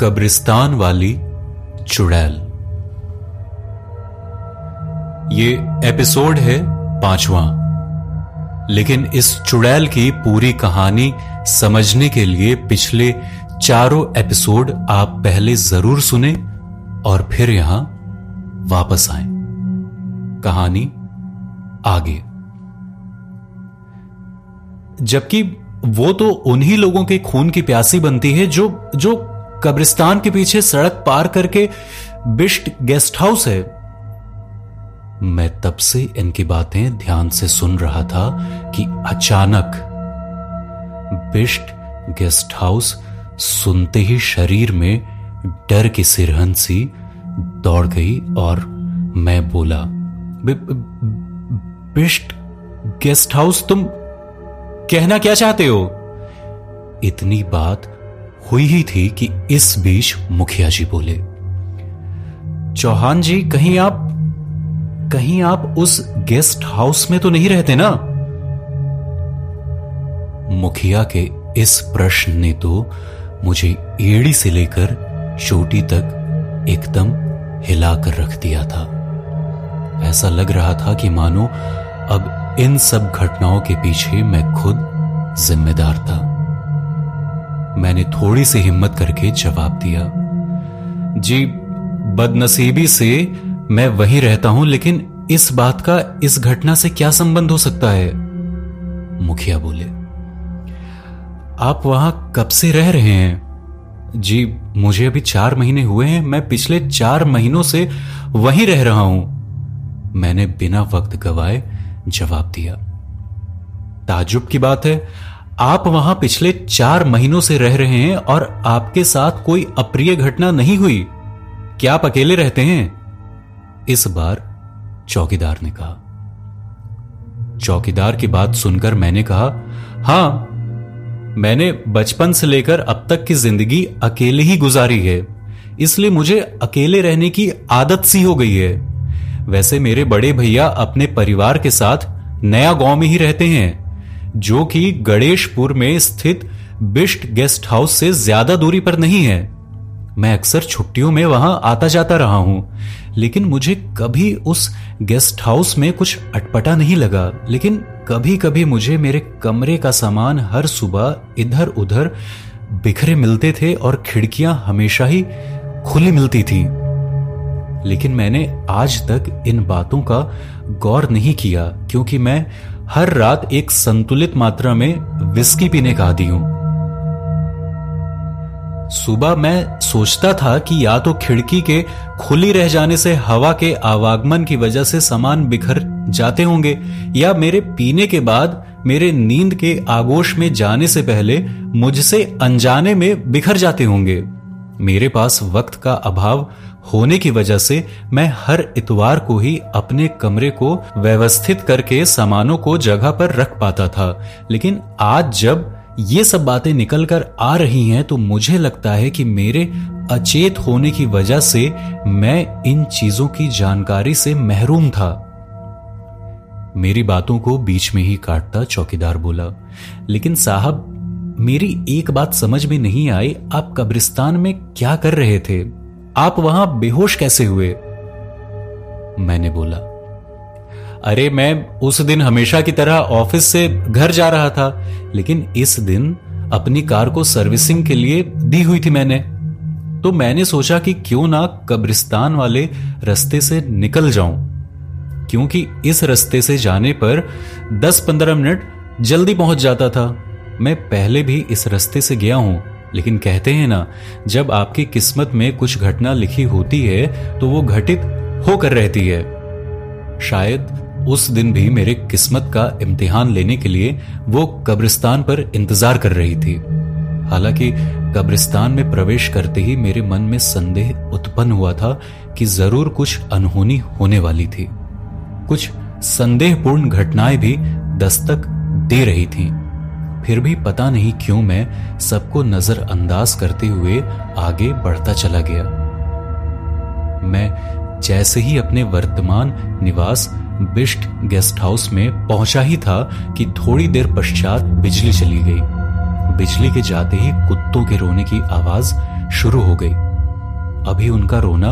कब्रिस्तान वाली चुड़ैल। ये एपिसोड है पांचवा। लेकिन इस चुड़ैल की पूरी कहानी समझने के लिए पिछले चारों एपिसोड आप पहले ज़रूर सुने और फिर यहाँ वापस आए। कहानी आगे। जबकि वो तो उन्हीं लोगों के खून की प्यासी बनती है जो जो कब्रिस्तान के पीछे सड़क पार करके बिष्ट गेस्ट हाउस है। मैं तब से इनकी बातें ध्यान से सुन रहा था कि अचानक बिष्ट गेस्ट हाउस सुनते ही शरीर में डर की सिरहन सी दौड़ गई और मैं बोला बिष्ट गेस्ट हाउस, तुम कहना क्या चाहते हो? इतनी बात हुई ही थी कि इस बीच मुखिया जी बोले, चौहान जी, कहीं आप कहीं आप उस गेस्ट हाउस में तो नहीं रहते ना? मुखिया के इस प्रश्न ने तो मुझे एड़ी से लेकर चोटी तक एकदम हिलाकर रख दिया था। ऐसा लग रहा था कि मानो अब इन सब घटनाओं के पीछे मैं खुद जिम्मेदार था। मैंने थोड़ी सी हिम्मत करके जवाब दिया। जी, बदनसीबी से मैं वहीं रहता हूँ, लेकिन इस बात का, इस घटना से क्या संबंध हो सकता है? मुखिया बोले, आप वहाँ कब से रह रहे हैं? जी, मुझे अभी चार महीने हुए हैं, मैं पिछले चार महीनों से वहीं रह रहा हूँ। मैंने बिना वक्त गवाए जवाब दिया, ताजुब की बात है आप वहाँ पिछले चार महीनों से रह रहे हैं और आपके साथ कोई अप्रिय घटना नहीं हुई। क्या आप अकेले रहते हैं? इस बार चौकीदार ने कहा। चौकीदार की बात सुनकर मैंने कहा, हाँ, मैंने बचपन से लेकर अब तक की ज़िंदगी अकेले ही गुजारी है। इसलिए मुझे अकेले रहने की आदत सी हो गई है। वैसे मेरे बड़े भैया अपने परिवार के साथ नया गाँव में ही रहते हैं। जो कि गणेशपुर में स्थित बिस्ट गेस्ट हाउस से ज़्यादा दूरी पर नहीं है। मैं अक्सर छुट्टियों में वहाँ आता जाता रहा हूँ, लेकिन मुझे कभी उस गेस्ट हाउस में कुछ अटपटा नहीं लगा। लेकिन कभी कभी मुझे मेरे कमरे का सामान हर सुबह इधर उधर बिखरे मिलते थे और खिड़कियाँ हमेशा ही खुली मिलती थी। लेकिन मैंने आज तक इन बातों का गौर नहीं किया, क्योंकि मैं हर रात एक संतुलित मात्रा में विस्की पीने का आदि हूँ। सुबह मैं सोचता था कि या तो खिड़की के खुली रह जाने से हवा के आवागमन की वजह से सामान बिखर जाते होंगे, या मेरे पीने के बाद मेरे नींद के आगोश में जाने से पहले मुझसे अनजाने में बिखर जाते होंगे। मेरे पास वक्त का अभाव होने की वजह से मैं हर इतवार को ही अपने कमरे को व्यवस्थित करके सामानों को जगह पर रख पाता था। लेकिन आज जब ये सब बातें निकल कर आ रही हैं तो मुझे लगता है कि मेरे अचेत होने की वजह से मैं इन चीज़ों की जानकारी से महरूम था। मेरी बातों को बीच में ही काटता चौकीदार बोला, लेकिन साहब, मेरी एक बात समझ में नहीं आई, आप कब्रिस्तान में क्या कर रहे थे? आप वहाँ बेहोश कैसे हुए? मैंने बोला, अरे, मैं उस दिन हमेशा की तरह ऑफ़िस से घर जा रहा था, लेकिन इस दिन अपनी कार को सर्विसिंग के लिए दी हुई थी मैंने। तो मैंने सोचा कि क्यों ना कब्रिस्तान वाले रास्ते से निकल जाऊँ, क्योंकि इस रास्ते से जाने पर 10-15 मिनट जल्दी पहुँच जाता था। मैं पहले भी इस रास्ते से गया हूँ लेकिन कहते हैं ना, जब आपकी किस्मत में कुछ घटना लिखी होती है तो वो घटित होकर रहती है। शायद उस दिन भी मेरे किस्मत का इम्तिहान लेने के लिए वो कब्रिस्तान पर इंतज़ार कर रही थी। हालाँकि कब्रिस्तान में प्रवेश करते ही मेरे मन में संदेह उत्पन्न हुआ था कि ज़रूर कुछ अनहोनी होने वाली थी। कुछ संदेहपूर्ण घटनाएँ भी दस्तक दे रही थीं। फिर भी पता नहीं क्यों मैं सबको नजरअंदाज करते हुए आगे बढ़ता चला गया। मैं जैसे ही अपने वर्तमान निवास बिस्ट गेस्ट हाउस में पहुँचा ही था कि थोड़ी देर पश्चात बिजली चली गई। बिजली के जाते ही कुत्तों के रोने की आवाज़ शुरू हो गई। अभी उनका रोना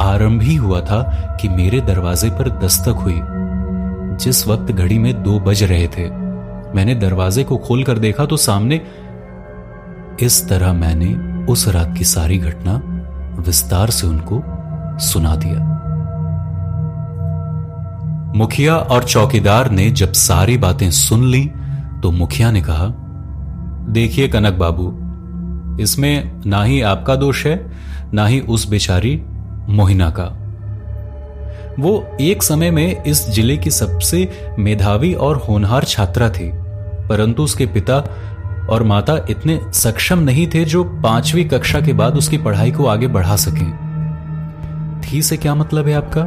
आरंभ ही हुआ था कि मेरे दरवाजे पर दस्तक हुई। जिस वक्त घड़ी में दो बज रहे थे मैंने दरवाजे को खोलकर देखा तो सामने इस तरह मैंने उस रात की सारी घटना विस्तार से उनको सुना दिया। मुखिया और चौकीदार ने जब सारी बातें सुन ली तो मुखिया ने कहा, देखिए कनक बाबू, इसमें ना ही आपका दोष है, ना ही उस बेचारी मोहिना का। वो एक समय में इस ज़िले की सबसे मेधावी और होनहार छात्रा थी। परंतु उसके पिता और माता इतने सक्षम नहीं थे जो पांचवी कक्षा के बाद उसकी पढ़ाई को आगे बढ़ा सकें। थी से क्या मतलब है आपका?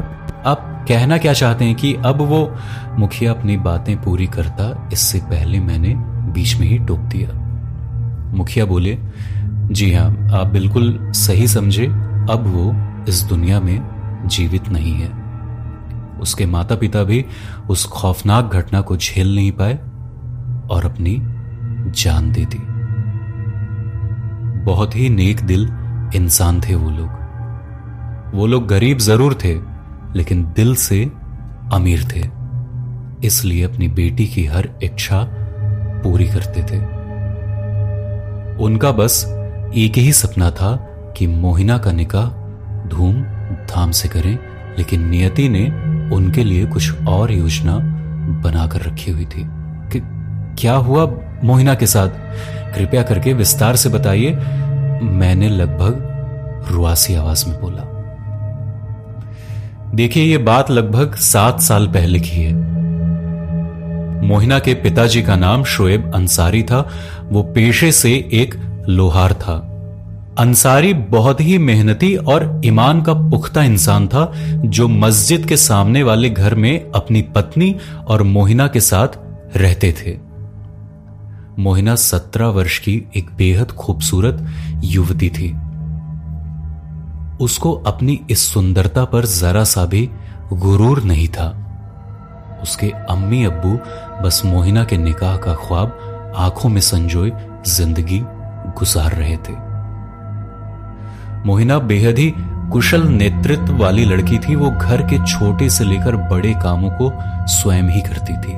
आप कहना क्या चाहते हैं कि अब वो, मुखिया अपनी बातें पूरी करता, इससे पहले मैंने बीच में ही टोक दिया। मुखिया बोले, जी हाँ, आप बिल्कुल सही समझे, अब वो इस दुनिया में जीवित नहीं है। उसके माता पिता भी उस खौफनाक घटना को झेल नहीं पाए और अपनी जान दे दी। बहुत ही नेक दिल इंसान थे वो लोग। वो लोग गरीब ज़रूर थे, लेकिन दिल से अमीर थे। इसलिए अपनी बेटी की हर इच्छा पूरी करते थे। उनका बस एक ही सपना था कि मोहिना का निकाह धूम धाम से करें, लेकिन नियति ने उनके लिए कुछ और योजना बनाकर रखी हुई थी। क्या हुआ मोहिना के साथ? कृपया करके विस्तार से बताइए। मैंने लगभग रुआसी आवाज़ में बोला। देखिए यह बात लगभग सात साल पहले की है। मोहिना के पिताजी का नाम शोएब अंसारी था। वो पेशे से एक लोहार था। अंसारी बहुत ही मेहनती और ईमान का पुख्ता इंसान था, जो मस्जिद के सामने वाले घर में अपनी पत्नी और मोहिना के साथ रहते थे। मोहिना सत्रह वर्ष की एक बेहद खूबसूरत युवती थी। उसको अपनी इस सुंदरता पर जरा सा भी गुरूर नहीं था। उसके अम्मी अब्बू बस मोहिना के निकाह का ख्वाब आँखों में संजोए ज़िंदगी गुजार रहे थे। मोहिना बेहद ही कुशल नेतृत्व वाली लड़की थी। वो घर के छोटे से लेकर बड़े कामों को स्वयं ही करती थी।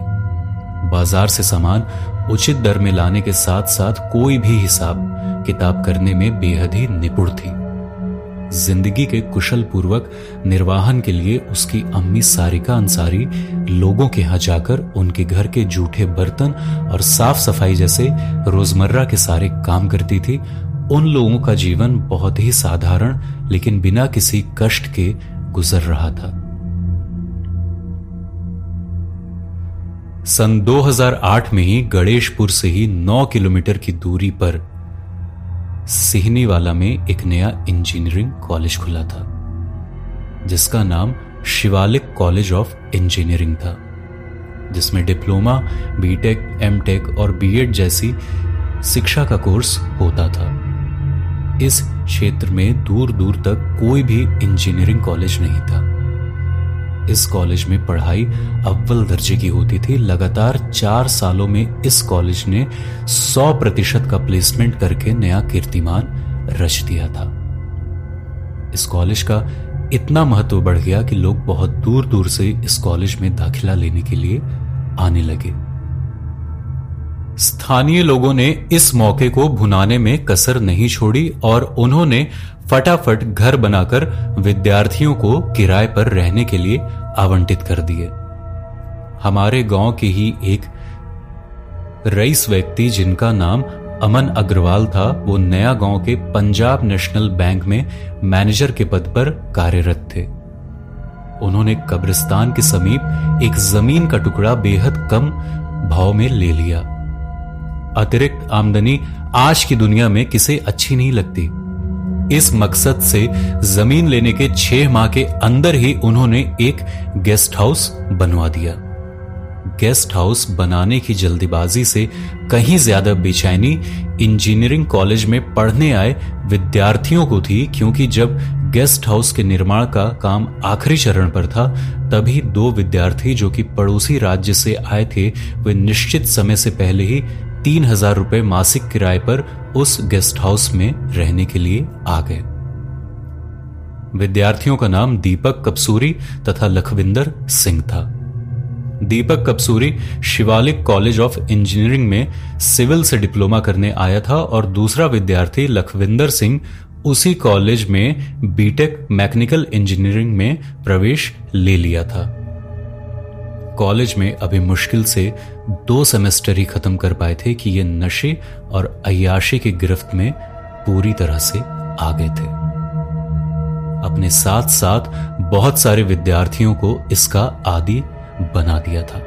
बाज़ार से सामान उचित दर में लाने के साथ साथ कोई भी हिसाब किताब करने में बेहद ही निपुण थी। ज़िंदगी के कुशल पूर्वक निर्वाहन के लिए उसकी अम्मी सारिका अंसारी लोगों के यहाँ जाकर उनके घर के जूठे बर्तन और साफ़ सफ़ाई जैसे रोज़मर्रा के सारे काम करती थी। उन लोगों का जीवन बहुत ही साधारण लेकिन बिना किसी कष्ट के गुजर रहा था। सन 2008 में ही गणेशपुर से ही 9 किलोमीटर की दूरी पर सिहनीवाला में एक नया इंजीनियरिंग कॉलेज खुला था, जिसका नाम शिवालिक कॉलेज ऑफ़ इंजीनियरिंग था, जिसमें डिप्लोमा, बीटेक, एमटेक और बीएड जैसी शिक्षा का कोर्स होता था। इस क्षेत्र में दूर दूर तक कोई भी इंजीनियरिंग कॉलेज नहीं था। इस कॉलेज में पढ़ाई अव्वल दर्जे की होती थी। लगातार चार सालों में इस कॉलेज ने 100 प्रतिशत का प्लेसमेंट करके नया कीर्तिमान रच दिया था। इस कॉलेज का इतना महत्व बढ़ गया कि लोग बहुत दूर दूर से इस कॉलेज में दाखिला लेने के लिए आने लगे। स्थानीय लोगों ने इस मौके को भुनाने में कसर नहीं छोड़ी और उन्होंने फटाफट घर बनाकर विद्यार्थियों को किराए पर रहने के लिए आवंटित कर दिए। हमारे गाँव के ही एक रईस व्यक्ति जिनका नाम अमन अग्रवाल था, वो नया गाँव के पंजाब नेशनल बैंक में मैनेजर के पद पर कार्यरत थे। उन्होंने कब्रिस्तान के समीप एक ज़मीन का टुकड़ा बेहद कम भाव में ले लिया। अतिरिक्त आमदनी आज की दुनिया में किसे अच्छी नहीं लगती। इस मकसद से ज़मीन लेने के छह माह के अंदर ही उन्होंने एक गेस्ट हाउस बनवा दिया। गेस्ट हाउस बनाने की जल्दीबाजी से कहीं ज़्यादा बेचैनी इंजीनियरिंग कॉलेज में पढ़ने आए विद्यार्थियों को थी, क्योंकि जब गेस्ट हाउस के निर्माण का काम आखिरी चरण पर था, तभी दो विद्यार्थी जो कि पड़ोसी राज्य से आए थे, वे निश्चित समय से पहले ही तीन हज़ार रुपए मासिक किराए पर उस गेस्ट हाउस में रहने के लिए आ गए। विद्यार्थियों का नाम दीपक कपसूरी तथा लखविंदर सिंह था। Deepak Kapsuri Shivalik College of Engineering में सिविल से डिप्लोमा करने आया था और दूसरा विद्यार्थी लखविंदर सिंह उसी कॉलेज में बीटेक मैकेनिकल इंजीनियरिंग में प्रवेश ले लिया था। कॉलेज में अभी मुश्किल से दो सेमेस्टर ही खत्म कर पाए थे कि ये नशे और अयाशी की गिरफ्त में पूरी तरह से आ गए थे। अपने साथ साथ बहुत सारे विद्यार्थियों को इसका आदि बना दिया था।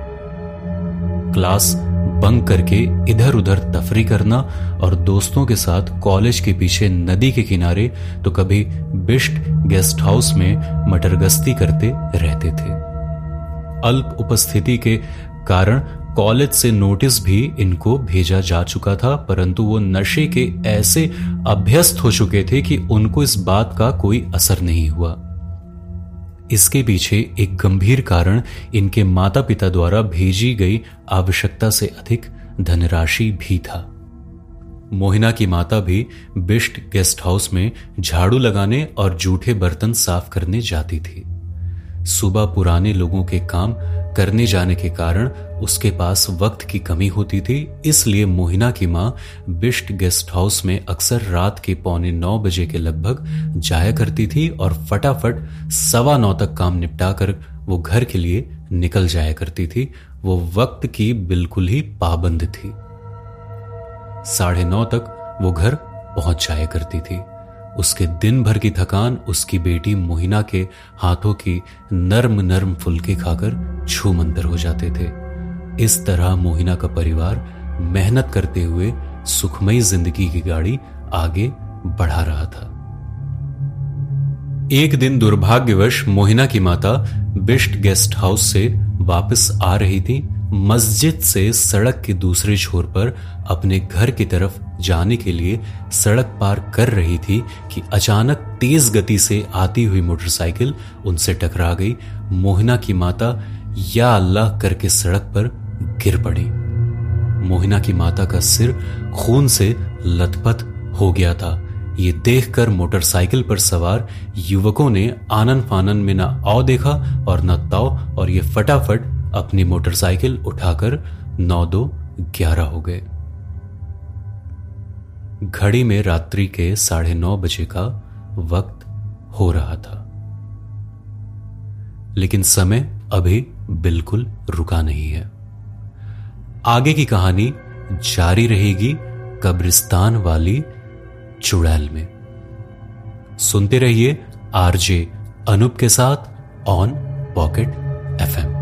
क्लास बंक करके इधर उधर तफरी करना और दोस्तों के साथ कॉलेज के पीछे नदी के किनारे तो कभी बिष्ट गेस्ट हाउस में मटरगस्ती करते रहते थे। अल्प उपस्थिति के कारण कॉलेज से नोटिस भी इनको भेजा जा चुका था, परंतु वो नशे के ऐसे अभ्यस्त हो चुके थे कि उनको इस बात का कोई असर नहीं हुआ। इसके पीछे एक गंभीर कारण इनके माता पिता द्वारा भेजी गई आवश्यकता से अधिक धनराशि भी था। मोहिना की माता भी बिष्ट गेस्ट हाउस में झाड़ू लगाने और जूठे बर्तन साफ़ करने जाती थी। सुबह पुराने लोगों के काम करने जाने के कारण उसके पास वक्त की कमी होती थी, इसलिए मोहिना की माँ बिष्ट गेस्ट हाउस में अक्सर रात के पौने नौ बजे के लगभग जाया करती थी और फटाफट सवा नौ तक काम निपटा कर वो घर के लिए निकल जाया करती थी। वो वक्त की बिल्कुल ही पाबंद थी। साढ़े नौ तक वो घर पहुँच जाया करती थी। उसके दिन भर की थकान उसकी बेटी मोहिना के हाथों की नर्म नर्म फुलके खाकर छू मंतर हो जाते थे। इस तरह मोहिना का परिवार मेहनत करते हुए सुखमयी ज़िंदगी की गाड़ी आगे बढ़ा रहा था। एक दिन दुर्भाग्यवश मोहिना की माता बिष्ट गेस्ट हाउस से वापस आ रही थी। मस्जिद से सड़क के दूसरे छोर पर अपने घर की तरफ़ जाने के लिए सड़क पार कर रही थी कि अचानक तेज गति से आती हुई मोटरसाइकिल उनसे टकरा गई। मोहिना की माता या अल्लाह करके सड़क पर गिर पड़ी। मोहिना की माता का सिर खून से लथपथ हो गया था। ये देखकर मोटरसाइकिल पर सवार युवकों ने आनन फानन में न आओ देखा और न ताओ और ये फटाफट अपनी मोटरसाइकिल उठाकर नौ दो ग्यारह हो गए। घड़ी में रात्रि के साढ़े नौ बजे का वक्त हो रहा था। लेकिन समय अभी बिल्कुल रुका नहीं है। आगे की कहानी जारी रहेगी कब्रिस्तान वाली चुड़ैल में। सुनते रहिए आरजे अनूप के साथ ऑन पॉकेट एफएम।